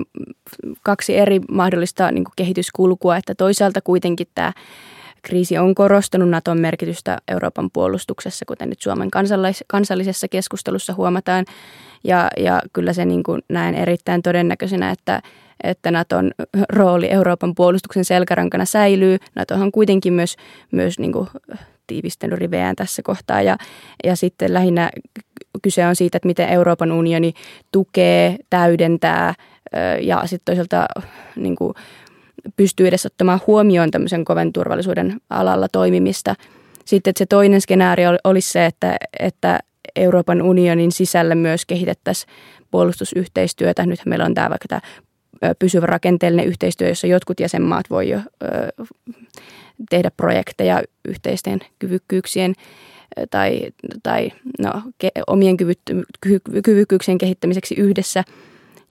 kaksi eri mahdollista niin kuin kehityskulkua, että toisaalta kuitenkin tämä kriisi on korostanut Naton merkitystä Euroopan puolustuksessa, kuten nyt Suomen kansallis- kansallisessa keskustelussa huomataan. Ja, ja kyllä se niin kuin näen erittäin todennäköisenä, että, että Naton rooli Euroopan puolustuksen selkärankana säilyy. NATO on kuitenkin myös, myös niin kuin tiivistänyt riveään tässä kohtaa ja, ja sitten lähinnä kyse on siitä, että miten Euroopan unioni tukee, täydentää ja sitten toisaalta niin kuin, pystyy edes ottamaan huomioon tämmöisen koven turvallisuuden alalla toimimista. Sitten että se toinen skenaario olisi se, että, että Euroopan unionin sisällä myös kehitettäisiin puolustusyhteistyötä. Nythän meillä on tämä vaikka tämä pysyvä rakenteellinen yhteistyö, jossa jotkut jäsenmaat voi jo tehdä projekteja yhteisten kyvykkyyksien tai, tai no, ke, omien kyvykkyyksien kehittämiseksi yhdessä.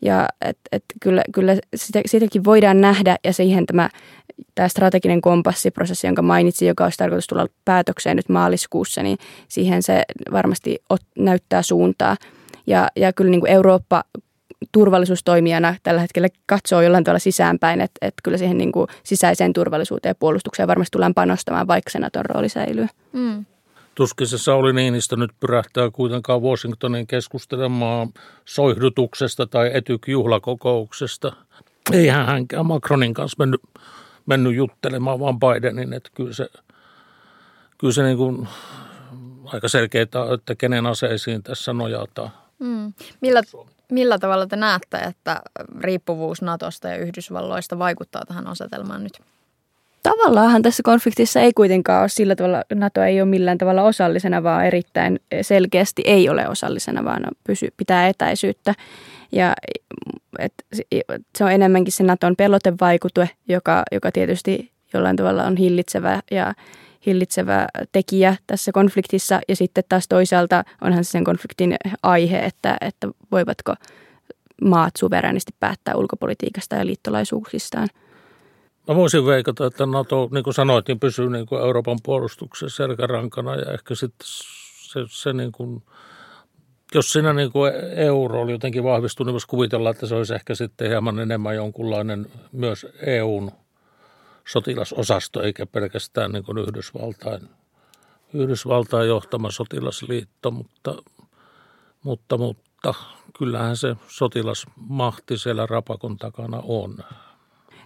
Ja et, et kyllä, kyllä sitä, sitäkin voidaan nähdä ja siihen tämä, tämä strateginen kompassiprosessi, jonka mainitsin, joka olisi tarkoitus tulla päätökseen nyt maaliskuussa, niin siihen se varmasti ot, näyttää suuntaa. Ja, ja kyllä niin kuin Eurooppa turvallisuustoimijana tällä hetkellä katsoo jollain tavalla sisäänpäin, että, että kyllä siihen niin kuin sisäiseen turvallisuuteen ja puolustukseen varmasti tullaan panostamaan, vaikka senaton rooli säilyy. Mm. Tuskin se Sauli Niinistö nyt pyrähtää kuitenkaan Washingtonin keskustelemaan soihdutuksesta tai etyk-juhlakokouksesta. Eihän hänkään Macronin kanssa mennyt, mennyt juttelemaan, vaan Bidenin, että kyllä se, kyllä se niin kuin aika selkeää, että kenen aseisiin tässä nojataan. Mm. Millä, millä tavalla te näette, että riippuvuus Natosta ja Yhdysvalloista vaikuttaa tähän asetelmaan nyt? Tavallaan tässä konfliktissa ei kuitenkaan ole sillä tavalla, NATO ei ole millään tavalla osallisena, vaan erittäin selkeästi ei ole osallisena, vaan pysy, pitää etäisyyttä. Ja et, se on enemmänkin se Naton pelotevaikute, joka, joka tietysti jollain tavalla on hillitsevä ja hillitsevä tekijä tässä konfliktissa. Ja sitten taas toisaalta onhan se sen konfliktin aihe, että, että voivatko maat suverenisti päättää ulkopolitiikasta ja liittolaisuuksistaan. Mä voisin veikata, että NATO, niin kuin sanoit, niin pysyy niin kuin Euroopan puolustuksen selkärankana ja ehkä sitten se, se niin kuin, jos siinä niin kuin euro oli jotenkin vahvistunut, niin voisi kuvitella, että se olisi ehkä sitten hieman enemmän jonkunlainen myös EUn sotilasosasto, eikä pelkästään niin kuin Yhdysvaltain, Yhdysvaltain johtama sotilasliitto, mutta, mutta, mutta kyllähän se sotilasmahti siellä rapakon takana on.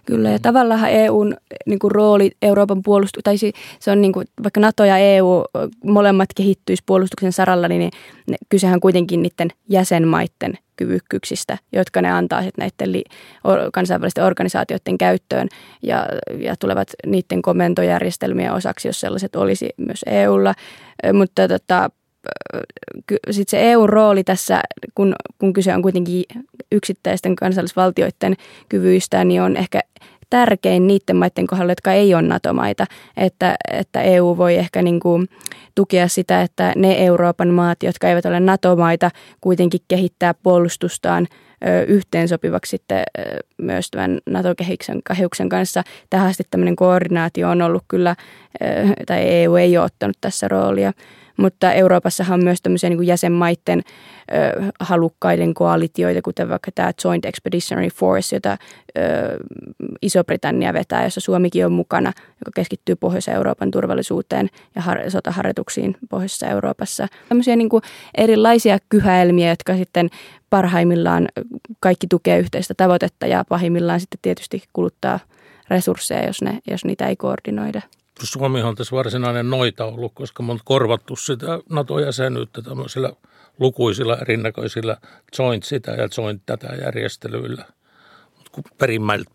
Kyllä, ja tavallaan EUn niin kuin rooli Euroopan puolustus, tai se on niin kuin, vaikka NATO ja EU molemmat kehittyisi puolustuksen saralla, niin ne, kysehän kuitenkin niiden jäsenmaiden kyvykkyyksistä, jotka ne antaa sitten näiden li, or, kansainvälisten organisaatioiden käyttöön ja, ja tulevat niiden komentojärjestelmien osaksi, jos sellaiset olisi myös EUlla. Mutta tota, sitten se EU-rooli tässä, kun, kun kyse on kuitenkin yksittäisten kansallisvaltioiden kyvyistä, niin on ehkä tärkein niiden maiden kohdalla, jotka ei ole NATO-maita, että, että EU voi ehkä niin kuin tukea sitä, että ne Euroopan maat, jotka eivät ole NATO-maita, kuitenkin kehittää puolustustaan yhteensopivaksi sitten myös tämän NATO-kehyksen kanssa. Tähän asti tämmöinen koordinaatio on ollut kyllä, tai EU ei ole ottanut tässä roolia. Mutta Euroopassahan on myös tämmöisiä niin kuin jäsenmaiden ö, halukkaiden koalitioita, kuten vaikka tämä Joint Expeditionary Force, jota ö, Iso-Britannia vetää, jossa Suomikin on mukana, joka keskittyy Pohjois-Euroopan turvallisuuteen ja har- sotaharjoituksiin Pohjoisessa Euroopassa. Tämmöisiä niin kuin erilaisia kyhäelmiä, jotka sitten parhaimmillaan kaikki tukee yhteistä tavoitetta ja pahimmillaan sitten tietysti kuluttaa resursseja, jos, ne, jos niitä ei koordinoida. Suomi on tässä varsinainen noita ollut, koska me on korvattu sitä NATO-jäsenyyttä tämmöisillä lukuisilla erinäköisillä joint sitä ja joint tätä järjestelyillä. Mutta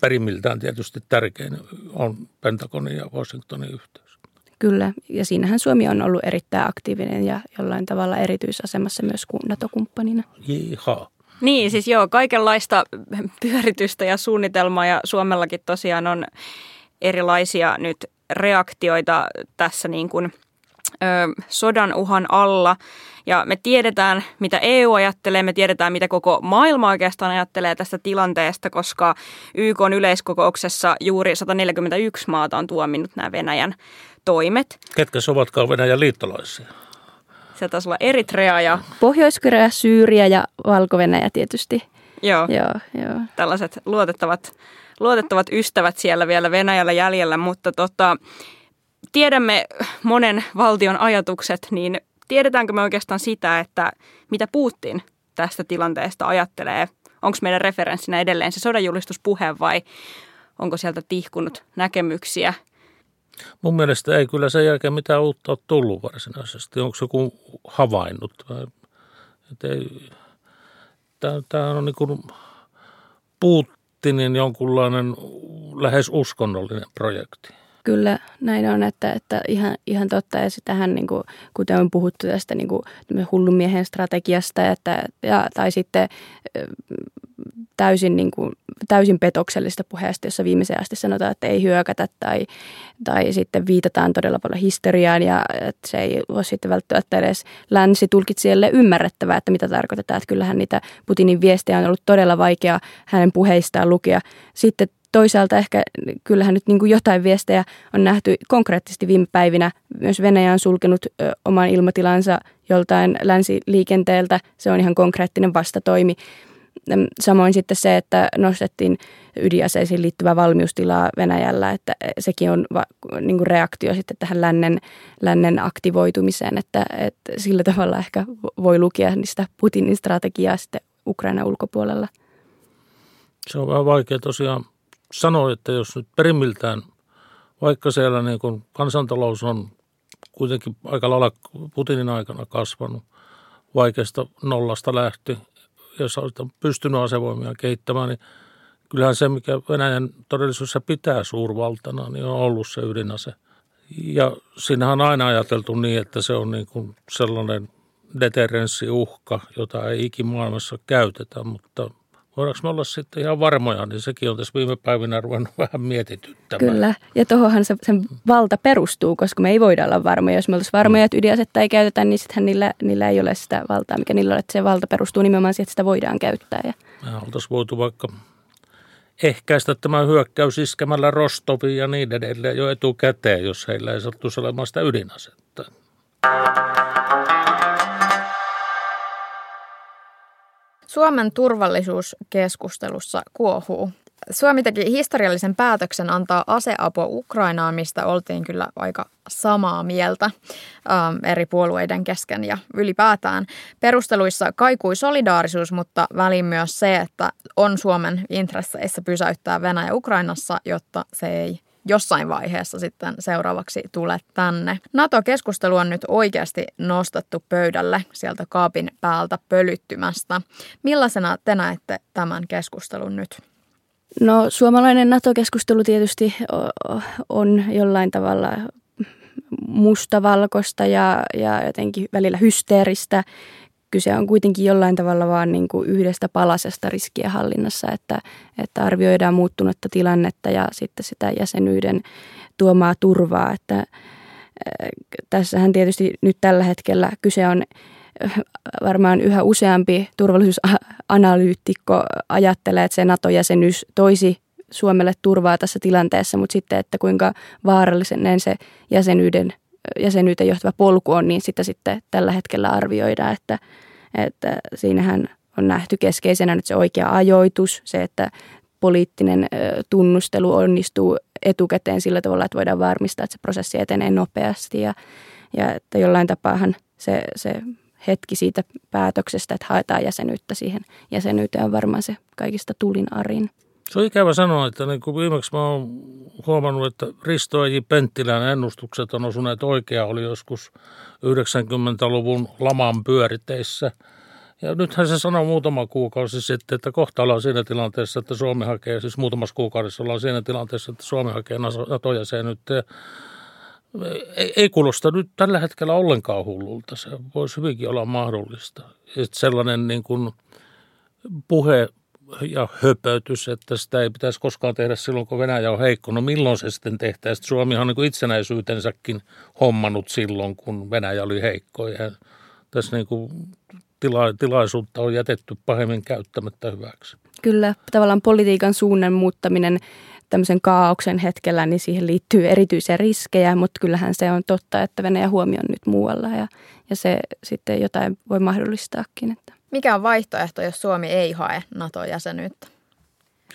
perimmiltään tietysti tärkein on Pentagonin ja Washingtonin yhteys. Kyllä, ja siinähän Suomi on ollut erittäin aktiivinen ja jollain tavalla erityisasemassa myös NATO-kumppanina. Jiha. Niin, siis joo, kaikenlaista pyöritystä ja suunnitelmaa ja Suomellakin tosiaan on erilaisia nyt reaktioita tässä niin kuin, ö, sodan uhan alla. Ja me tiedetään, mitä EU ajattelee, me tiedetään, mitä koko maailma oikeastaan ajattelee tästä tilanteesta, koska YK on yleiskokouksessa juuri 141 maata on tuominnut nämä Venäjän toimet. Ketkä se ovatkaan Venäjän liittolaisia? Se taisi olla Eritrea ja... Pohjois-Korea, Syyria ja valko tietysti. Joo, joo, joo. tällaiset luotettavat luotettavat ystävät siellä vielä Venäjällä jäljellä, mutta tota, tiedämme monen valtion ajatukset, niin tiedetäänkö me oikeastaan sitä, että mitä Putin tästä tilanteesta ajattelee? Onko meidän referenssinä edelleen se sodanjulistuspuhe vai onko sieltä tihkunut näkemyksiä? Mun mielestä ei kyllä sen jälkeen mitään uutta ole tullut varsinaisesti. Onko joku havainnut? Tämä on niin kuin puut, niin jonkunlainen lähes uskonnollinen projekti. Kyllä näin on, että, että ihan, ihan totta. Ja sitähän, niin kuin, kuten on puhuttu tästä niin kuin, hullun miehen strategiasta, että, ja, tai sitten täysin, niin kuin, täysin petoksellista puheesta, jossa viimeiseen asti sanotaan, että ei hyökätä tai, tai sitten viitataan todella paljon historiaan ja että se ei ole sitten välttämättä edes länsi tulkitsijalle ymmärrettävää, että mitä tarkoitetaan. Että kyllähän niitä Putinin viestejä on ollut todella vaikea hänen puheistaan lukea. Sitten toisaalta ehkä kyllähän nyt niin kuin jotain viestejä on nähty konkreettisesti viime päivinä. Myös Venäjä on sulkenut ö, oman ilmatilansa joltain länsiliikenteeltä. Se on ihan konkreettinen vastatoimi. Samoin sitten se, että nostettiin ydinaseisiin liittyvää valmiustilaa Venäjällä, että sekin on va, niin kuin reaktio sitten tähän lännen, lännen aktivoitumiseen, että, että sillä tavalla ehkä voi lukea niistä Putinin strategiaa sitten Ukraina ulkopuolella. Se on vähän vaikea tosiaan sanoa, että jos nyt perimmiltään, vaikka siellä niin kuin kansantalous on kuitenkin aika lailla Putinin aikana kasvanut, vaikeasta nollasta lähti jos on pystynyt asevoimia kehittämään, niin kyllähän se, mikä Venäjän todellisuudessa pitää suurvaltana, niin on ollut se ydinase. Ja siinähän on aina ajateltu niin, että se on niin kuin sellainen deterrenssiuhka, jota ei ikimaailmassa käytetä, mutta voidaanko me olla sitten ihan varmoja, niin sekin on tässä viime päivinä ruvennut vähän mietityttämään. Kyllä, ja tuohonhan se, sen valta perustuu, koska me ei voida olla varmoja. Jos me oltaisiin varmoja, että ydinasetta ei käytetä, niin sittenhän niillä, niillä ei ole sitä valtaa, mikä niillä on, että se valta perustuu nimenomaan siihen, että sitä voidaan käyttää. Ja... Me oltaisiin voitu vaikka ehkäistä tämä hyökkäys iskemällä Rostoviin ja niin edelleen jo etukäteen, jos heillä ei sattuisi olemaan sitä ydinasetta. Suomen turvallisuuskeskustelussa kuohuu. Suomi teki historiallisen päätöksen antaa aseapua Ukrainaan, mistä oltiin kyllä aika samaa mieltä ähm, eri puolueiden kesken ja ylipäätään. Perusteluissa kaikui solidaarisuus, mutta väliin myös se, että on Suomen intresseissä pysäyttää Venäjä Ukrainassa, jotta se ei jossain vaiheessa sitten seuraavaksi tule tänne. NATO-keskustelu on nyt oikeasti nostettu pöydälle sieltä kaapin päältä pölyttymästä. Millaisena te näette tämän keskustelun nyt? No suomalainen NATO-keskustelu tietysti on jollain tavalla mustavalkoista ja, ja jotenkin välillä hysteeristä. Kyse on kuitenkin jollain tavalla vaan niin kuin yhdestä palasesta riskien hallinnassa, että, että arvioidaan muuttunutta tilannetta ja sitten sitä jäsenyyden tuomaa turvaa, että tässähän tietysti nyt tällä hetkellä kyse on varmaan yhä useampi turvallisuusanalyytikko ajattelee, että se NATO-jäsenyys toisi Suomelle turvaa tässä tilanteessa, mutta sitten, että kuinka vaarallisen se jäsenyyden, jäsenyyteen johtava polku on, niin sitä sitten tällä hetkellä arvioidaan, että, että siinähän on nähty keskeisenä nyt se oikea ajoitus, se, että poliittinen tunnustelu onnistuu etukäteen sillä tavalla, että voidaan varmistaa, että se prosessi etenee nopeasti ja, ja että jollain tapaahan se, se hetki siitä päätöksestä, että haetaan jäsenyyttä siihen jäsenyyteen on varmaan se kaikista tulin arin. Se on ikävä sanoa, että niin kuin viimeksi mä oon huomannut, että Risto J. Penttilän ennustukset on osuneet oikea oli joskus 90-luvun laman pyöriteissä. Ja nythän se sanoi muutama kuukausi sitten, että kohta ollaan siinä tilanteessa, että Suomi hakee, siis muutamassa kuukaudessa ollaan siinä tilanteessa, että Suomi hakee NATO-jäsenyyttä ei, ei kuulosta nyt tällä hetkellä ollenkaan hullulta. Se voisi hyvinkin olla mahdollista. Että sellainen niin kuin puhe ja höpötys, että sitä ei pitäisi koskaan tehdä silloin, kun Venäjä on heikko. No milloin se sitten tehtäisiin? Suomi on niin itsenäisyytensäkin hommannut silloin, kun Venäjä oli heikko. Ja tässä niin kuin tila, tilaisuutta on jätetty pahemmin käyttämättä hyväksi. Kyllä, tavallaan politiikan suunnan muuttaminen tämmöisen kaauksen hetkellä, niin siihen liittyy erityisiä riskejä, mutta kyllähän se on totta, että Venäjä huomio nyt muualla ja, ja se sitten jotain voi mahdollistaakin. Että. Mikä on vaihtoehto, jos Suomi ei hae NATO-jäsenyyttä?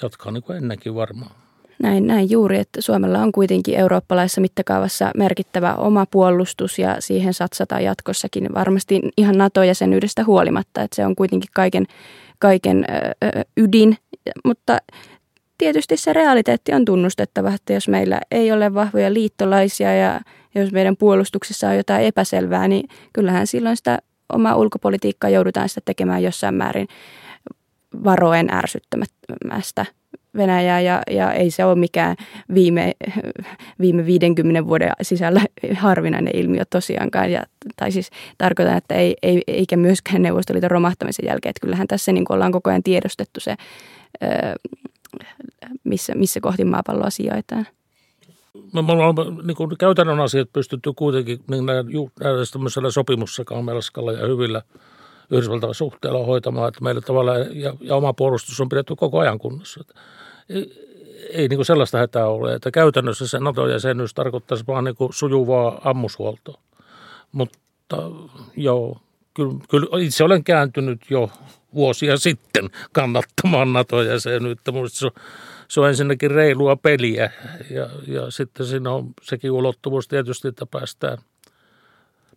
Jatkaa niin kuin ennenkin varmaan. Näin, näin juuri, että Suomella on kuitenkin eurooppalaisessa mittakaavassa merkittävä oma puolustus ja siihen satsataan jatkossakin varmasti ihan NATO-jäsenyydestä huolimatta, että se on kuitenkin kaiken, kaiken ö, ydin, mutta tietysti se realiteetti on tunnustettava, että jos meillä ei ole vahvoja liittolaisia ja jos meidän puolustuksessa on jotain epäselvää, niin kyllähän silloin sitä omaa ulkopolitiikkaa joudutaan sitä tekemään jossain määrin varoen ärsyttämästä Venäjää ja, ja ei se ole mikään viime, viime 50 vuoden sisällä harvinainen ilmiö tosiaankaan. Ja, tai siis tarkoitan, että ei, ei, eikä myöskään Neuvostoliiton romahtamisen jälkeen. Että kyllähän tässä niin ollaan koko ajan tiedostettu se missä, missä kohti maapalloa sijaitaan. Me ollaan niin kuin käytännön asiat pystytty kuitenkin niin tämmöisellä sopimussakamelskalla ja hyvillä Yhdysvaltain suhteella hoitamaan, että meillä tavallaan ja, ja oma puolustus on pidetty koko ajan kunnossa. Ei, ei niin kuin sellaista hätää ole, että käytännössä se NATO-jäsenyys tarkoittaisi vaan niin kuin sujuvaa ammushuoltoa. Mutta joo, kyllä, kyllä itse olen kääntynyt jo vuosia sitten kannattamaan NATO-jäsenyyttä. Minusta se on, se on ensinnäkin reilua peliä ja, ja sitten siinä on sekin ulottuvuus tietysti, että päästään,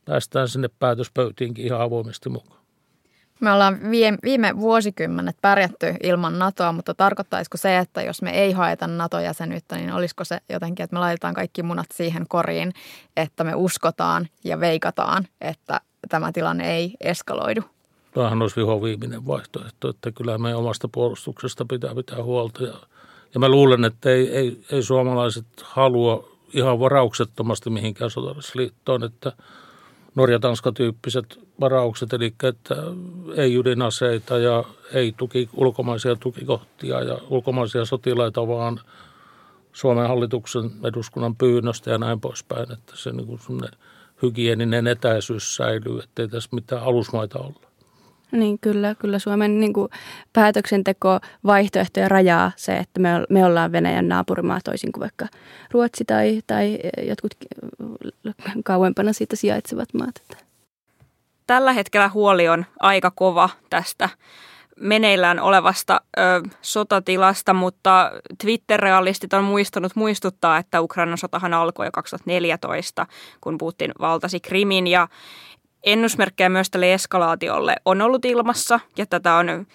päästään sinne päätöspöytiinkin ihan avoimesti mukaan. Me ollaan viime, viime vuosikymmenet pärjätty ilman NATOa, mutta tarkoittaisiko se, että jos me ei haeta NATO-jäsenyyttä, niin olisiko se jotenkin, että me laitetaan kaikki munat siihen koriin, että me uskotaan ja veikataan, että tämä tilanne ei eskaloidu? Tämähän olisi viho viimeinen vaihtoehto, että kyllä meidän omasta puolustuksesta pitää pitää huolta. Ja, ja mä luulen, että ei, ei, ei suomalaiset halua ihan varauksettomasti mihinkään sotilasliittoon, että Norja-Tanska-tyyppiset varaukset, eli että ei ydinaseita ja ei tuki, ulkomaisia tukikohtia ja ulkomaisia sotilaita, vaan Suomen hallituksen eduskunnan pyynnöstä ja näin poispäin, että se niin kuin hygieninen etäisyys säilyy, ettei tässä mitään alusmaita olla. Niin kyllä, kyllä Suomen niin kuin päätöksenteko vaihtoehtoja rajaa se, että me, me ollaan Venäjän naapurimaa toisin kuin vaikka Ruotsi tai, tai jotkut kauempana siitä sijaitsevat maat. Tällä hetkellä huoli on aika kova tästä meneillään olevasta ö, sotatilasta, mutta Twitter-realistit on muistanut muistuttaa, että Ukrainan sotahan alkoi jo 2014, kun Putin valtasi Krimin ja ennusmerkkejä myös tälle eskalaatiolle on ollut ilmassa ja tätä on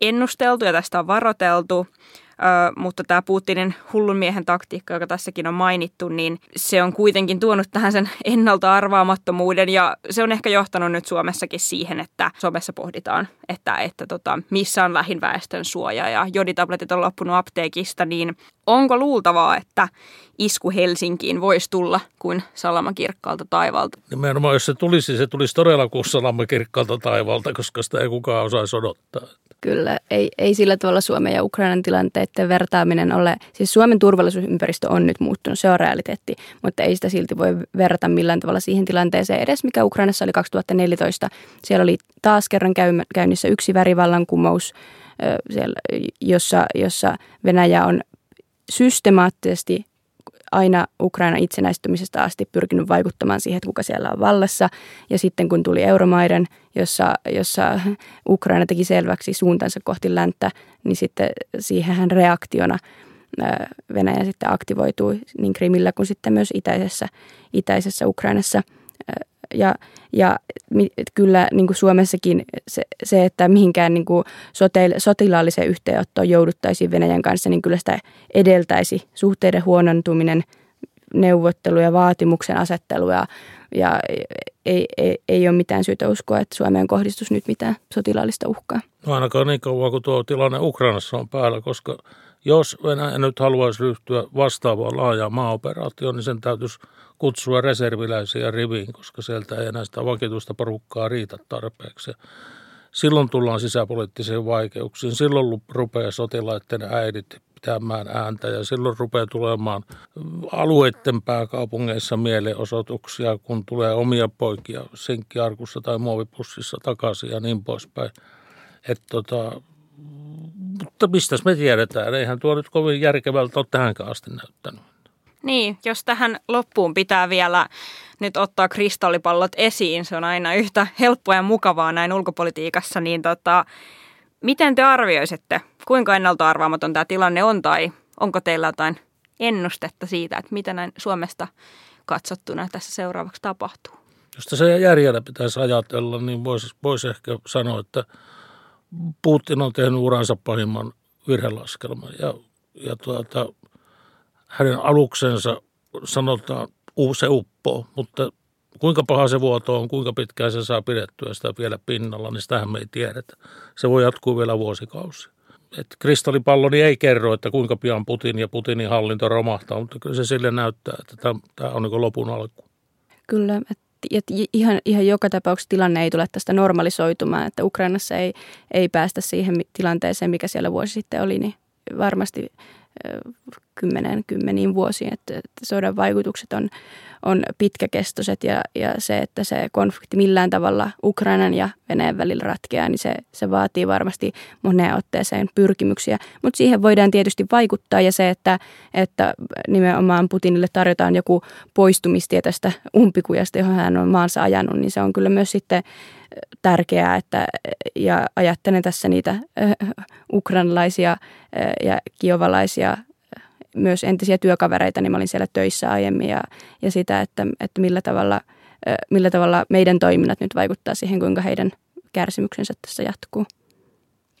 ennusteltu ja tästä on varoteltu. Ö, mutta tämä Putinin hullun miehen taktiikka, joka tässäkin on mainittu, niin se on kuitenkin tuonut tähän sen ennalta arvaamattomuuden ja se on ehkä johtanut nyt Suomessakin siihen, että Suomessa pohditaan, että, että tota, missä on lähin väestön suoja ja joditabletit on loppunut apteekista, niin onko luultavaa, että isku Helsinkiin voisi tulla kuin salama kirkkaalta taivalta? Nimenomaan jos se tulisi, se tulisi todella kuin salama kirkkaalta taivalta, koska sitä ei kukaan osaisi odottaa. Kyllä, ei, ei sillä tavalla Suomen ja Ukrainan tilanteiden vertaaminen ole, siis Suomen turvallisuusympäristö on nyt muuttunut, se on realiteetti, mutta ei sitä silti voi verrata millään tavalla siihen tilanteeseen edes, mikä Ukrainassa oli 2014. Siellä oli taas kerran käynnissä yksi värivallankumous, siellä, jossa, jossa Venäjä on systemaattisesti aina Ukraina itsenäistymisestä asti pyrkinyt vaikuttamaan siihen, että kuka siellä on vallassa. Ja sitten kun tuli euromaiden, jossa, jossa Ukraina teki selväksi suuntansa kohti länttä, niin sitten siihen reaktiona Venäjä sitten aktivoitui niin Krimillä kuin sitten myös itäisessä, itäisessä Ukrainassa – ja, ja kyllä niin kuin Suomessakin se, se, että mihinkään niin kuin soteil, sotilaalliseen yhteenottoon jouduttaisiin Venäjän kanssa, niin kyllä sitä edeltäisi suhteiden huonontuminen, neuvottelu ja vaatimuksen asettelu ja, ja ei, ei, ei ole mitään syytä uskoa, että Suomeen kohdistus nyt mitään sotilaallista uhkaa. No ainakaan niin kauan kuin tuo tilanne Ukrainassa on päällä, koska jos Venäjä nyt haluaisi ryhtyä vastaavaan laajaan maaoperaatioon, niin sen täytyisi kutsua reserviläisiä riviin, koska sieltä ei enää sitä vakituista porukkaa riitä tarpeeksi. Silloin tullaan sisäpoliittisiin vaikeuksiin. Silloin rupeaa sotilaiden äidit pitämään ääntä ja silloin rupeaa tulemaan alueiden pääkaupungeissa mielenosoituksia, kun tulee omia poikia sinkkiarkussa tai muovipussissa takaisin ja niin poispäin. Et tota, mutta mistä me tiedetään? Eihän tuo nyt kovin järkevältä ole tähänkään asti näyttänyt. Niin, jos tähän loppuun pitää vielä nyt ottaa kristallipallot esiin, se on aina yhtä helppoa ja mukavaa näin ulkopolitiikassa, niin tota, miten te arvioisitte, kuinka ennalta arvaamaton tämä tilanne on tai onko teillä jotain ennustetta siitä, että mitä näin Suomesta katsottuna tässä seuraavaksi tapahtuu? Jos tässä järjellä pitäisi ajatella, niin voisi vois ehkä sanoa, että Putin on tehnyt uransa pahimman virhelaskelman ja, ja tuota, hänen aluksensa sanotaan se uppoo, mutta kuinka paha se vuoto on, kuinka pitkään se saa pidettyä sitä vielä pinnalla, niin sitähän me ei tiedetä. Se voi jatkuu vielä vuosikausi. Et kristallipalloni ei kerro, että kuinka pian Putin ja Putinin hallinto romahtaa, mutta kyllä se sille näyttää, että tämä on niin lopun alku. Kyllä, että että ihan, ihan joka tapauksessa tilanne ei tule tästä normalisoitumaan, että Ukrainassa ei, ei päästä siihen tilanteeseen, mikä siellä vuosi sitten oli, niin varmasti kymmenen, kymmeniin vuosiin, että, että sodan vaikutukset on, on pitkäkestoiset ja, ja se, että se konflikti millään tavalla Ukrainan ja Venäjän välillä ratkeaa, niin se, se vaatii varmasti moneen otteeseen pyrkimyksiä. Mutta siihen voidaan tietysti vaikuttaa ja se, että, että nimenomaan Putinille tarjotaan joku poistumistie tästä umpikujasta, johon hän on maansa ajanut, niin se on kyllä myös sitten tärkeää, että, ja ajattelen tässä niitä äh, ukrainalaisia äh, ja kiovalaisia myös entisiä työkavereita, niin mä olin siellä töissä aiemmin ja, ja sitä, että, että millä, tavalla, millä tavalla meidän toiminnat nyt vaikuttaa siihen, kuinka heidän kärsimyksensä tässä jatkuu.